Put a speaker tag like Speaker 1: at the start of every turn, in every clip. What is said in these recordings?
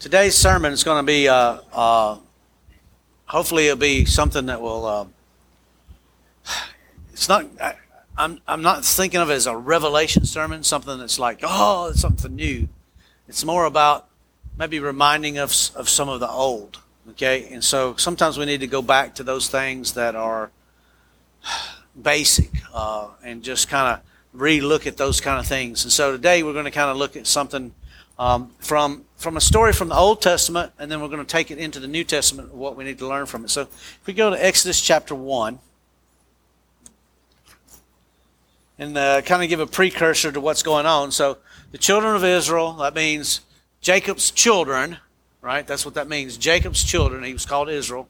Speaker 1: Today's sermon is going to be, uh, uh, hopefully, it'll be something that will. Uh, it's not. I, I'm I'm not thinking of it as a revelation sermon, something that's like, oh, it's something new. It's more about maybe reminding us of some of the old. Okay, and so sometimes we need to go back to those things that are basic uh, and just kind of re-look at those kind of things. And so today we're going to kind of look at something um, from from a story from the Old Testament, and then we're going to take it into the New Testament. What we need to learn from it. So if we go to Exodus chapter one. And uh, kind of give a precursor to what's going on. So, the children of Israel, that means Jacob's children, right? That's what that means. Jacob's children, he was called Israel,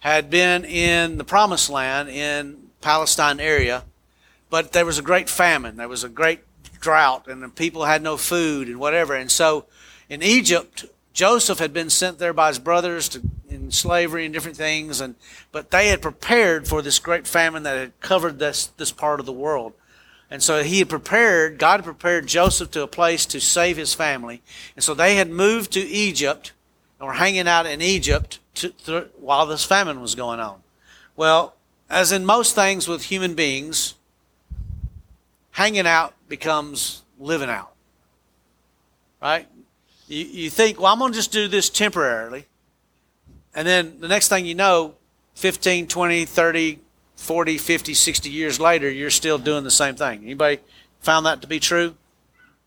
Speaker 1: had been in the promised land in Palestine area, but there was a great famine. There was a great drought, and the people had no food and whatever. And so in Egypt, Joseph had been sent there by his brothers to, in slavery and different things, and but they had prepared for this great famine that had covered this this part of the world. And so he had prepared, God had prepared Joseph to a place to save his family. And so they had moved to Egypt and were hanging out in Egypt to, to, while this famine was going on. Well, as in most things with human beings, hanging out becomes living out. Right? You, you think, well, I'm going to just do this temporarily. And then the next thing you know, 15, 20, 30, 40, 50, 60 years later, you're still doing the same thing. Anybody found that to be true?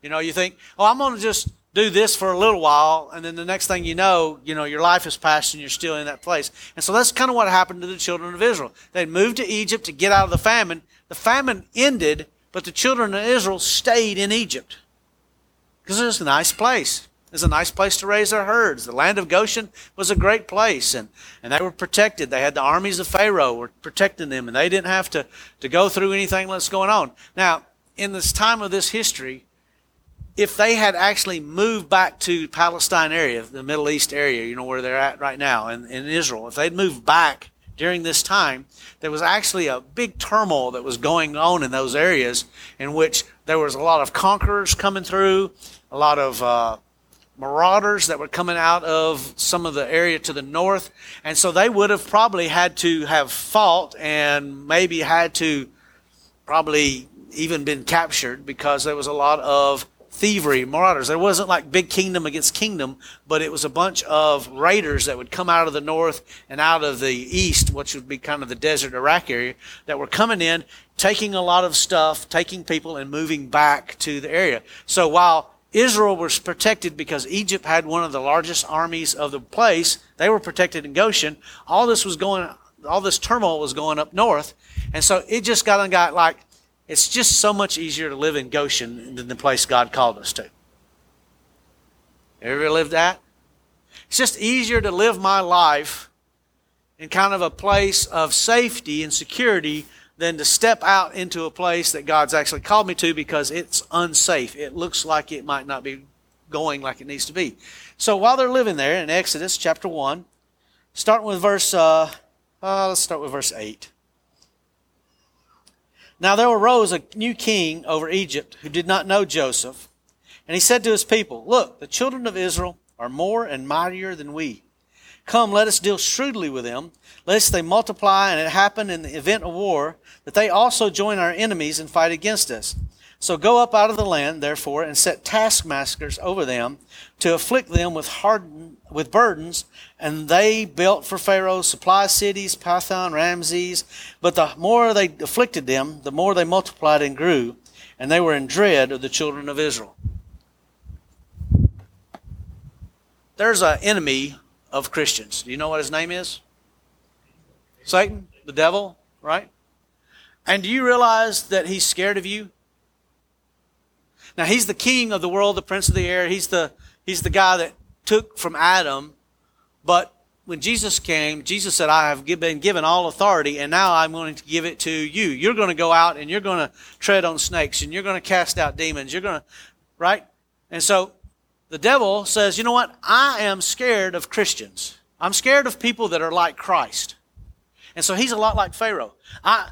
Speaker 1: You know, you think, oh, I'm going to just do this for a little while, and then the next thing you know, you know, your life has passed and you're still in that place. And so that's kind of what happened to the children of Israel. They moved to Egypt to get out of the famine. The famine ended, but the children of Israel stayed in Egypt because it was a nice place. It was a nice place to raise their herds. The land of Goshen was a great place, and, and they were protected. They had the armies of Pharaoh were protecting them, and they didn't have to, to go through anything that's going on. Now, in this time of this history, if they had actually moved back to Palestine area, the Middle East area, you know where they're at right now, in, in Israel, if they'd moved back during this time, there was actually a big turmoil that was going on in those areas in which there was a lot of conquerors coming through, a lot of uh, marauders that were coming out of some of the area to the north. And so they would have probably had to have fought and maybe had to probably even been captured because there was a lot of thievery, marauders. There wasn't like big kingdom against kingdom, but it was a bunch of raiders that would come out of the north and out of the east, which would be kind of the desert Iraq area, that were coming in, taking a lot of stuff, taking people, and moving back to the area. So while Israel was protected because Egypt had one of the largest armies of the place, they were protected in Goshen. All this was going, all this turmoil was going up north, and so it just got and got like it's just so much easier to live in Goshen than the place God called us to. Ever lived that? It's just easier to live my life in kind of a place of safety and security than to step out into a place that God's actually called me to because it's unsafe. It looks like it might not be going like it needs to be. So while they're living there in Exodus chapter 1, starting with verse, uh, uh, let's start with verse 8. Now there arose a new king over Egypt who did not know Joseph. And he said to his people, Look, the children of Israel are more and mightier than we. Come, let us deal shrewdly with them, lest they multiply and it happen in the event of war that they also join our enemies and fight against us. So go up out of the land, therefore, and set taskmasters over them to afflict them with hardened, with burdens. And they built for Pharaoh supply cities, Pithom, Ramses. But the more they afflicted them, the more they multiplied and grew, and they were in dread of the children of Israel. There's an enemy of Christians. Do you know what his name is? Satan, the devil, right? And do you realize that he's scared of you? Now he's the king of the world, the prince of the air. He's the he's the guy that took from Adam. But when Jesus came, Jesus said, "I have been given all authority, and now I'm going to give it to you. You're going to go out and you're going to tread on snakes, and you're going to cast out demons. You're going to, right? And so the devil says, "You know what? I am scared of Christians. I'm scared of people that are like Christ." And so he's a lot like Pharaoh. I,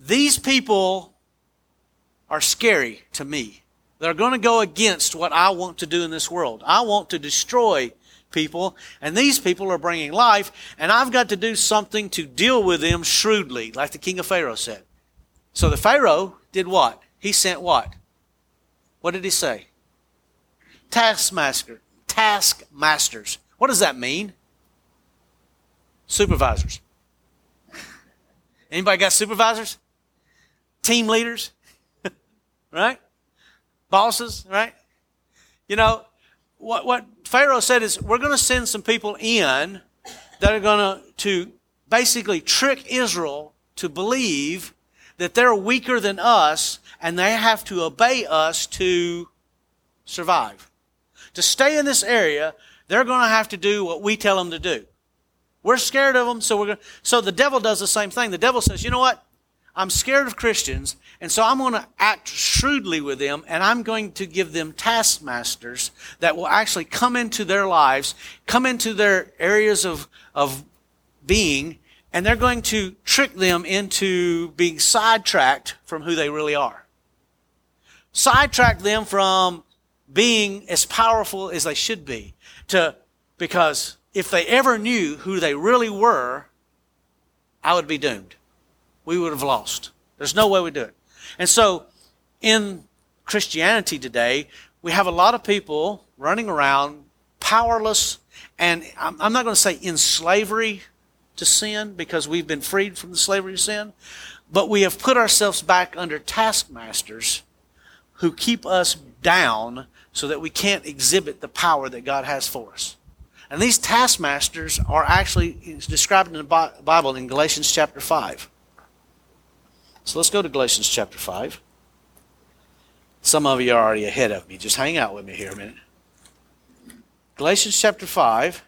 Speaker 1: these people are scary to me. They're going to go against what I want to do in this world. I want to destroy people, and these people are bringing life, and I've got to do something to deal with them shrewdly, like the king of Pharaoh said. So the Pharaoh did what? He sent what? What did he say? Taskmaster, taskmasters. What does that mean? Supervisors. Anybody got supervisors? Team leaders? right? Bosses, right? You know, what, what Pharaoh said is, we're going to send some people in that are going to, to basically trick Israel to believe that they're weaker than us and they have to obey us to survive. To stay in this area, they're going to have to do what we tell them to do. We're scared of them, so we're going to, so the devil does the same thing. The devil says, you know what? I'm scared of Christians, and so I'm going to act shrewdly with them, and I'm going to give them taskmasters that will actually come into their lives, come into their areas of, of being, and they're going to trick them into being sidetracked from who they really are. Sidetrack them from being as powerful as they should be to because if they ever knew who they really were, I would be doomed. We would have lost. There's no way we do it. And so in Christianity today, we have a lot of people running around powerless and I'm, not going to say in slavery to sin because we've been freed from the slavery of sin, but we have put ourselves back under taskmasters who keep us down so that we can't exhibit the power that God has for us. And these taskmasters are actually described in the Bible in Galatians chapter 5. So let's go to Galatians chapter 5. Some of you are already ahead of me. Just hang out with me here a minute. Galatians chapter 5.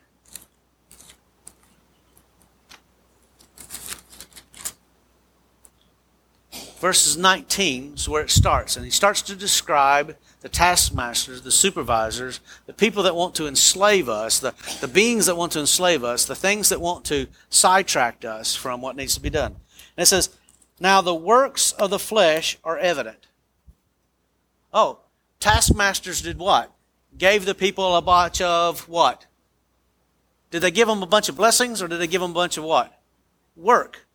Speaker 1: Verses 19 is where it starts. And he starts to describe the taskmasters, the supervisors, the people that want to enslave us, the, the beings that want to enslave us, the things that want to sidetrack us from what needs to be done. And it says, Now the works of the flesh are evident. Oh, taskmasters did what? Gave the people a bunch of what? Did they give them a bunch of blessings or did they give them a bunch of what? Work.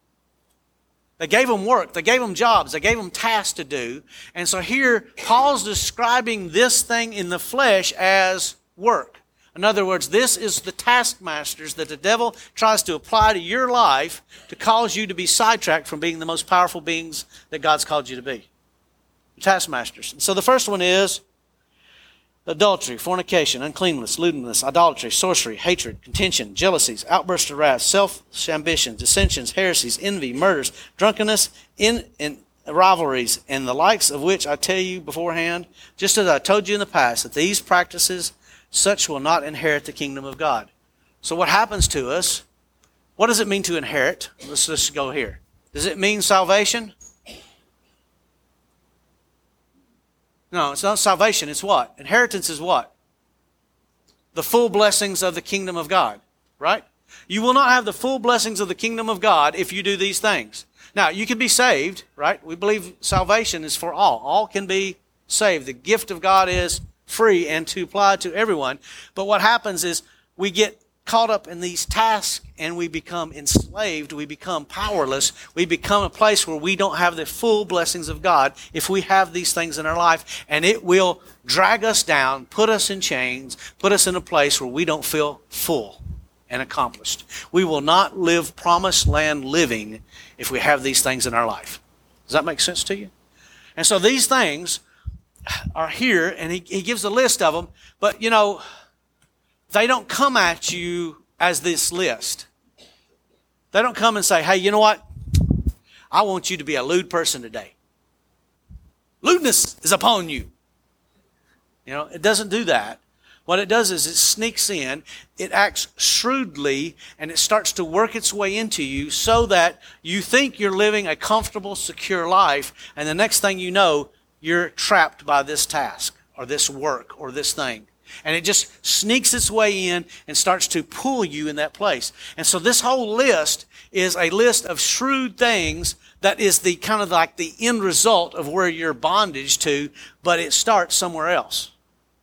Speaker 1: They gave them work. They gave them jobs. They gave them tasks to do. And so here, Paul's describing this thing in the flesh as work. In other words, this is the taskmasters that the devil tries to apply to your life to cause you to be sidetracked from being the most powerful beings that God's called you to be. Taskmasters. And so the first one is adultery, fornication, uncleanness, lewdness, idolatry, sorcery, hatred, contention, jealousies, outbursts of wrath, selfish ambition, dissensions, heresies, envy, murders, drunkenness, in, in rivalries, and the likes of which I tell you beforehand, just as I told you in the past, that these practices, such will not inherit the kingdom of God. So what happens to us? What does it mean to inherit? Let's just go here. Does it mean salvation? No, it's not salvation. It's what? Inheritance is what? The full blessings of the kingdom of God, right? You will not have the full blessings of the kingdom of God if you do these things. Now, you can be saved, right? We believe salvation is for all. All can be saved. The gift of God is free and to apply to everyone. But what happens is we get caught up in these tasks and we become enslaved, we become powerless, we become a place where we don't have the full blessings of God if we have these things in our life, and it will drag us down, put us in chains, put us in a place where we don't feel full and accomplished. We will not live promised land living if we have these things in our life. Does that make sense to you? And so these things are here, and he, he gives a list of them, but you know, they don't come at you as this list. They don't come and say, hey, you know what? I want you to be a lewd person today. Lewdness is upon you. You know, it doesn't do that. What it does is it sneaks in, it acts shrewdly, and it starts to work its way into you so that you think you're living a comfortable, secure life, and the next thing you know, you're trapped by this task or this work or this thing. And it just sneaks its way in and starts to pull you in that place. And so this whole list is a list of shrewd things that is the kind of like the end result of where you're bondage to, but it starts somewhere else.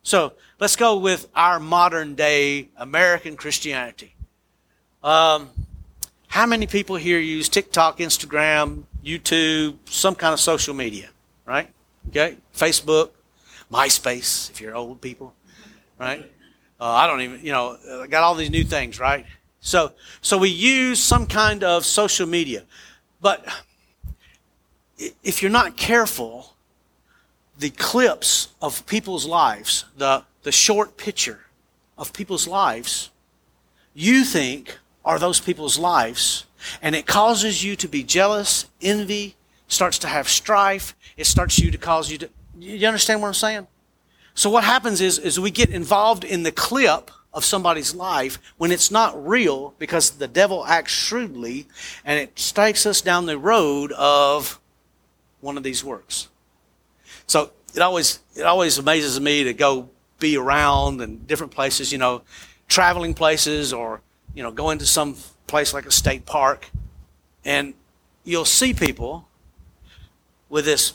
Speaker 1: So let's go with our modern day American Christianity. Um, how many people here use TikTok, Instagram, YouTube, some kind of social media, right? Okay, Facebook, MySpace, if you're old people, right? Uh, I don't even, you know, I got all these new things, right? So, so we use some kind of social media, but if you're not careful, the clips of people's lives, the, the short picture of people's lives, you think are those people's lives. And it causes you to be jealous, envy, starts to have strife. It starts you to cause you to, you understand what I'm saying? So what happens is, is we get involved in the clip of somebody's life when it's not real because the devil acts shrewdly and it takes us down the road of one of these works. So it always it always amazes me to go be around and different places, you know, traveling places or you know going to some place like a state park, and you'll see people with this.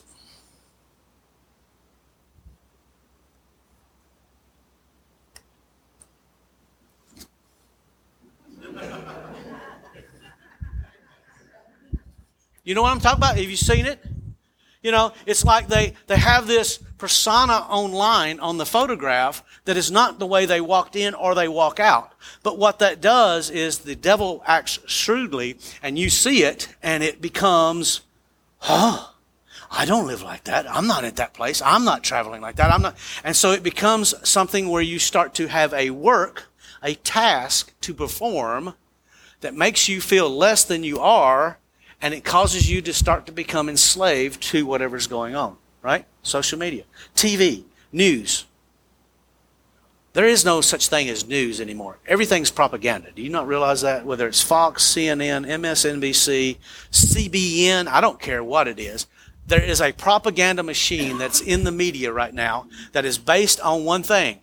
Speaker 1: You know what I'm talking about? Have you seen it? You know, it's like they, they have this persona online on the photograph that is not the way they walked in or they walk out. But what that does is the devil acts shrewdly and you see it and it becomes, huh, I don't live like that. I'm not at that place. I'm not traveling like that. I'm not. And so it becomes something where you start to have a work, a task to perform that makes you feel less than you are and it causes you to start to become enslaved to whatever's going on, right? Social media, TV, news. There is no such thing as news anymore. Everything's propaganda. Do you not realize that? Whether it's Fox, CNN, MSNBC, CBN, I don't care what it is. There is a propaganda machine that's in the media right now that is based on one thing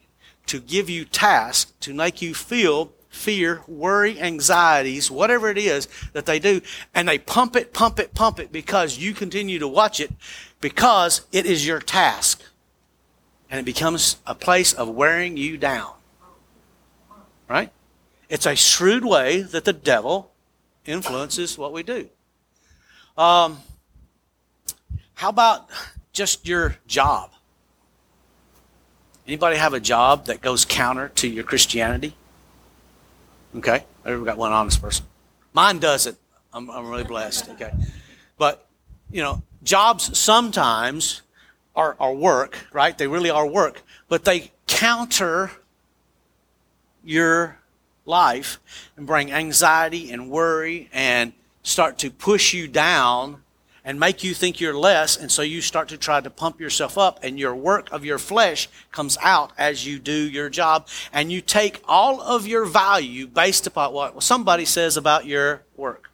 Speaker 1: to give you tasks to make you feel fear, worry, anxieties, whatever it is that they do, and they pump it, pump it, pump it because you continue to watch it because it is your task. And it becomes a place of wearing you down. Right? It's a shrewd way that the devil influences what we do. Um, how about just your job? Anybody have a job that goes counter to your Christianity? Okay, I've got one honest person. Mine doesn't. I'm, I'm really blessed. Okay, but you know, jobs sometimes are, are work, right? They really are work, but they counter your life and bring anxiety and worry and start to push you down and make you think you're less. And so you start to try to pump yourself up and your work of your flesh comes out as you do your job. And you take all of your value based upon what somebody says about your work.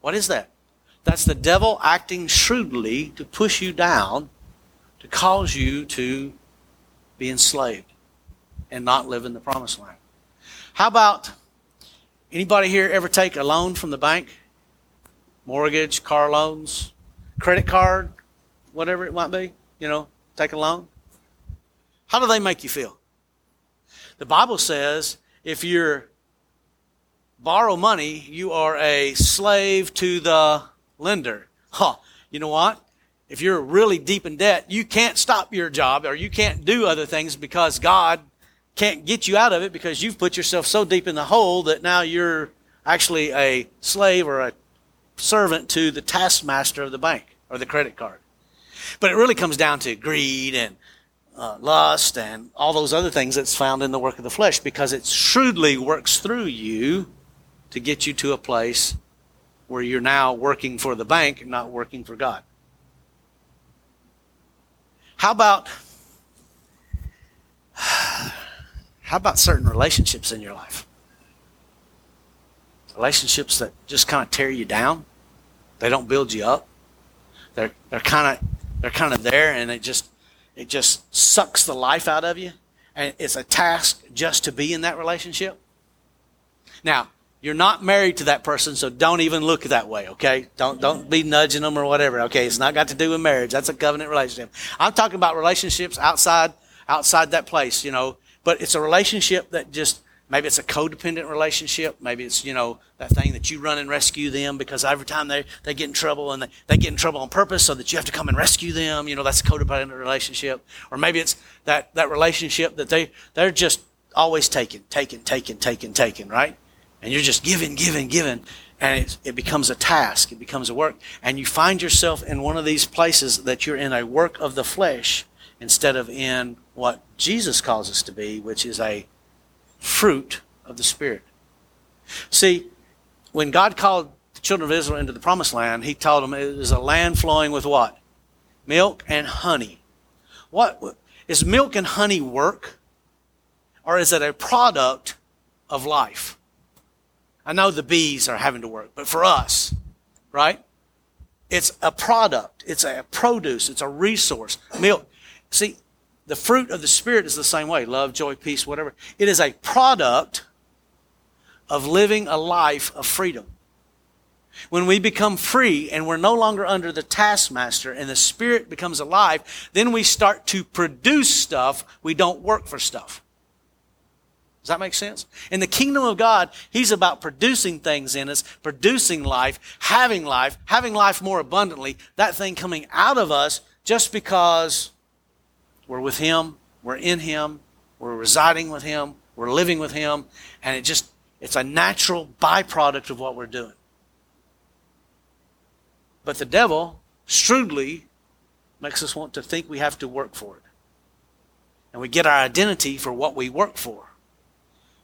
Speaker 1: What is that? That's the devil acting shrewdly to push you down, to cause you to be enslaved and not live in the promised land. How about anybody here ever take a loan from the bank? Mortgage, car loans, credit card, whatever it might be, you know, take a loan. How do they make you feel? The Bible says if you borrow money, you are a slave to the lender. Huh. You know what? If you're really deep in debt, you can't stop your job or you can't do other things because God can't get you out of it because you've put yourself so deep in the hole that now you're actually a slave or a servant to the taskmaster of the bank or the credit card. But it really comes down to greed and uh, lust and all those other things that's found in the work of the flesh because it shrewdly works through you to get you to a place where you're now working for the bank and not working for God. How about how about certain relationships in your life? Relationships that just kind of tear you down. They don't build you up. They're they're kind of they're kind of there, and it just it just sucks the life out of you, and it's a task just to be in that relationship. Now, You're not married to that person, so don't even look that way, okay? Don't don't be nudging them or whatever, okay? It's not got to do with marriage. That's a covenant relationship. I'm talking about relationships outside outside that place, you know. But it's a relationship that just maybe it's a codependent relationship. Maybe it's you know that thing that you run and rescue them because every time they, they get in trouble and they, they get in trouble on purpose so that you have to come and rescue them. You know that's a codependent relationship. Or maybe it's that that relationship that they they're just always taking, taking, taking, taking, taking, right? And you're just giving, giving, giving. And it, it becomes a task, it becomes a work. And you find yourself in one of these places that you're in a work of the flesh instead of in what Jesus calls us to be, which is a fruit of the Spirit. See, when God called the children of Israel into the promised land, he told them it is a land flowing with what? Milk and honey. What is milk and honey work? Or is it a product of life? I know the bees are having to work, but for us, right? It's a product. It's a produce. It's a resource. Milk. See, the fruit of the Spirit is the same way love, joy, peace, whatever. It is a product of living a life of freedom. When we become free and we're no longer under the taskmaster and the Spirit becomes alive, then we start to produce stuff. We don't work for stuff. Does that make sense? In the kingdom of God, He's about producing things in us, producing life, having life, having life more abundantly, that thing coming out of us just because we're with Him, we're in Him, we're residing with Him, we're living with Him, and it just, it's a natural byproduct of what we're doing. But the devil shrewdly makes us want to think we have to work for it. And we get our identity for what we work for.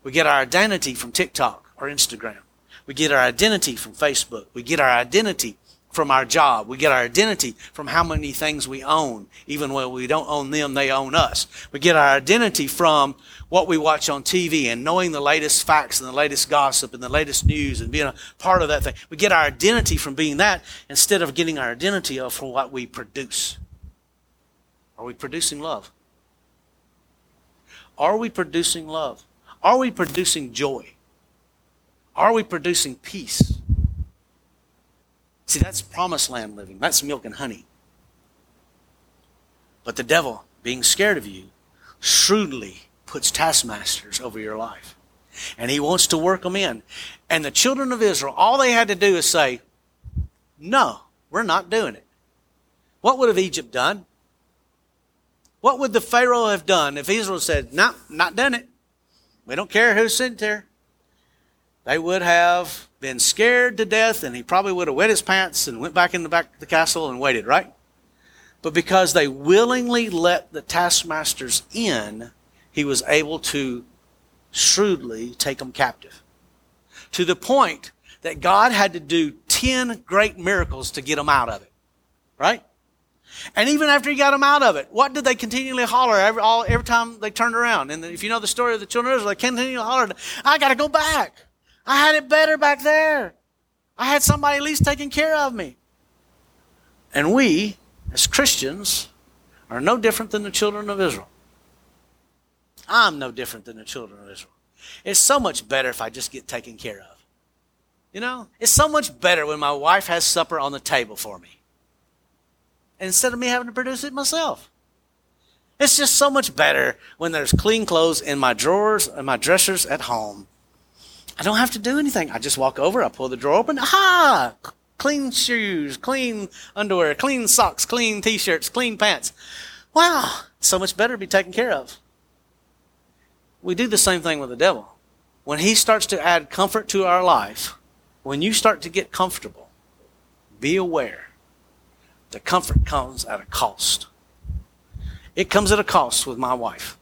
Speaker 1: We get our identity from TikTok or Instagram. We get our identity from Facebook. We get our identity from our job. We get our identity from how many things we own. Even when we don't own them, they own us. We get our identity from what we watch on TV and knowing the latest facts and the latest gossip and the latest news and being a part of that thing. We get our identity from being that instead of getting our identity from what we produce. Are we producing love? Are we producing love? Are we producing joy? Are we producing peace? See, that's promised land living. That's milk and honey. But the devil, being scared of you, shrewdly puts taskmasters over your life. And he wants to work them in. And the children of Israel, all they had to do is say, No, we're not doing it. What would have Egypt done? What would the Pharaoh have done if Israel said, No, not done it? We don't care who sent there. They would have been scared to death, and he probably would have wet his pants and went back in the back of the castle and waited, right? But because they willingly let the taskmasters in, he was able to shrewdly take them captive. To the point that God had to do 10 great miracles to get them out of it. Right? And even after he got them out of it, what did they continually holler every, all, every time they turned around? And if you know the story of the children of Israel, they continually hollered, I got to go back. I had it better back there. I had somebody at least taking care of me. And we, as Christians, are no different than the children of Israel. I'm no different than the children of Israel. It's so much better if I just get taken care of. You know, it's so much better when my wife has supper on the table for me instead of me having to produce it myself. It's just so much better when there's clean clothes in my drawers and my dressers at home. I don't have to do anything. I just walk over, I pull the drawer open, aha! Clean shoes, clean underwear, clean socks, clean t-shirts, clean pants. Wow, so much better to be taken care of. We do the same thing with the devil. When he starts to add comfort to our life, when you start to get comfortable, be aware the comfort comes at a cost. It comes at a cost with my wife.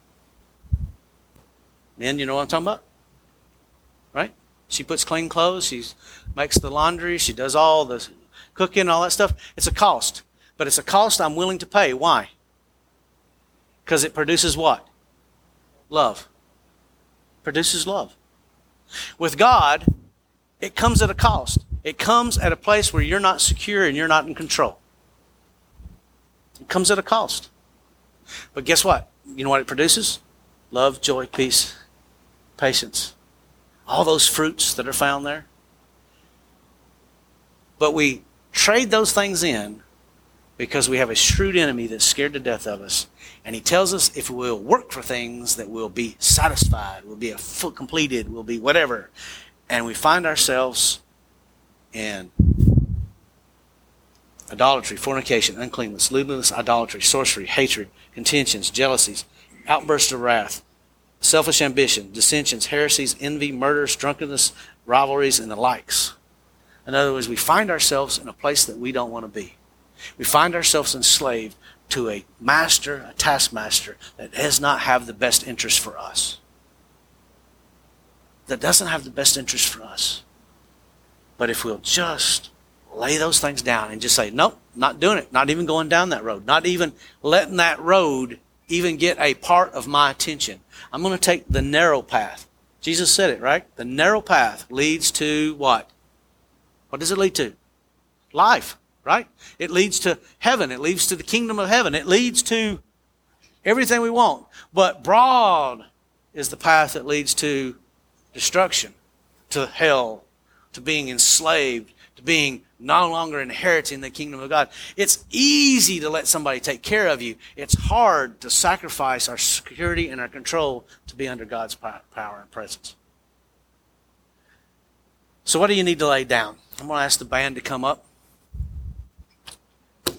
Speaker 1: Men, you know what I'm talking about? She puts clean clothes, she makes the laundry, she does all the cooking, all that stuff. It's a cost. But it's a cost I'm willing to pay. Why? Because it produces what? Love. Produces love. With God, it comes at a cost. It comes at a place where you're not secure and you're not in control. It comes at a cost. But guess what? You know what it produces? Love, joy, peace, patience, all those fruits that are found there. But we trade those things in because we have a shrewd enemy that's scared to death of us. And he tells us if we'll work for things that we'll be satisfied, we'll be a full completed, we'll be whatever. And we find ourselves in idolatry, fornication, uncleanness, lewdness, idolatry, sorcery, hatred, contentions, jealousies, outbursts of wrath, selfish ambition, dissensions, heresies, envy, murders, drunkenness, rivalries, and the likes. In other words, we find ourselves in a place that we don't want to be. We find ourselves enslaved to a master, a taskmaster that does not have the best interest for us. That doesn't have the best interest for us. But if we'll just lay those things down and just say, nope, not doing it, not even going down that road, not even letting that road even get a part of my attention. I'm going to take the narrow path. Jesus said it, right? The narrow path leads to what? What does it lead to? Life, right? It leads to heaven. It leads to the kingdom of heaven. It leads to everything we want. But broad is the path that leads to destruction, to hell, to being enslaved, to being no longer inheriting the kingdom of God. It's easy to let somebody take care of you. It's hard to sacrifice our security and our control to be under God's power and presence. So, what do you need to lay down? I'm going to ask the band to come up.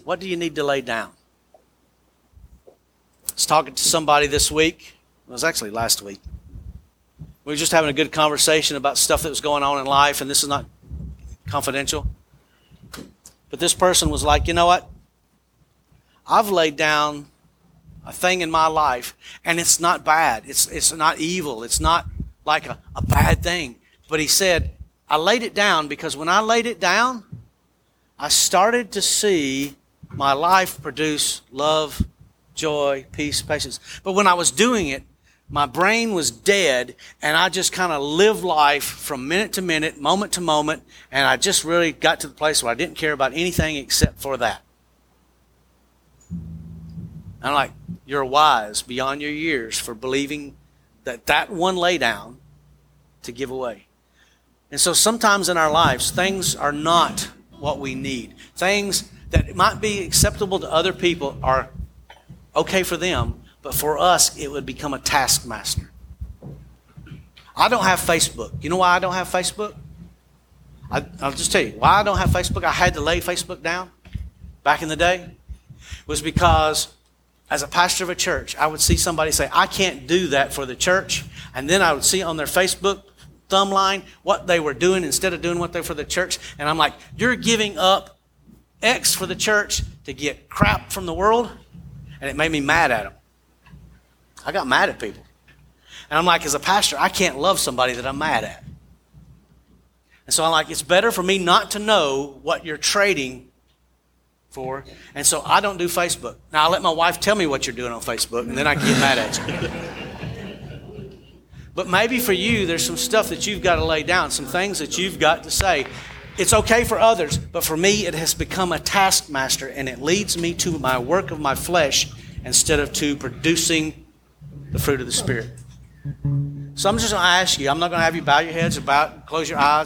Speaker 1: What do you need to lay down? I was talking to somebody this week. It was actually last week. We were just having a good conversation about stuff that was going on in life, and this is not confidential. But this person was like, you know what? I've laid down a thing in my life, and it's not bad. It's, it's not evil. It's not like a, a bad thing. But he said, I laid it down because when I laid it down, I started to see my life produce love, joy, peace, patience. But when I was doing it, my brain was dead and I just kind of lived life from minute to minute, moment to moment, and I just really got to the place where I didn't care about anything except for that. I'm like, you're wise beyond your years for believing that that one lay down to give away. And so sometimes in our lives, things are not what we need. Things that might be acceptable to other people are okay for them, but for us, it would become a taskmaster. I don't have Facebook. You know why I don't have Facebook? I, will just tell you why I don't have Facebook. I had to lay Facebook down back in the day. Was because as a pastor of a church, I would see somebody say, I can't do that for the church. And then I would see on their Facebook thumb line what they were doing instead of doing what they for the church. And I'm like, you're giving up X for the church to get crap from the world? And it made me mad at them. I got mad at people. And I'm like, as a pastor, I can't love somebody that I'm mad at. And so I'm like, it's better for me not to know what you're trading for. And so I don't do Facebook. Now I let my wife tell me what you're doing on Facebook, and then I get mad at you. But maybe for you, there's some stuff that you've got to lay down, some things that you've got to say. It's okay for others, but for me, it has become a taskmaster, and it leads me to my work of my flesh instead of to producing the fruit of the Spirit. So I'm just going to ask you, I'm not going to have you bow your heads or bow, close your eyes.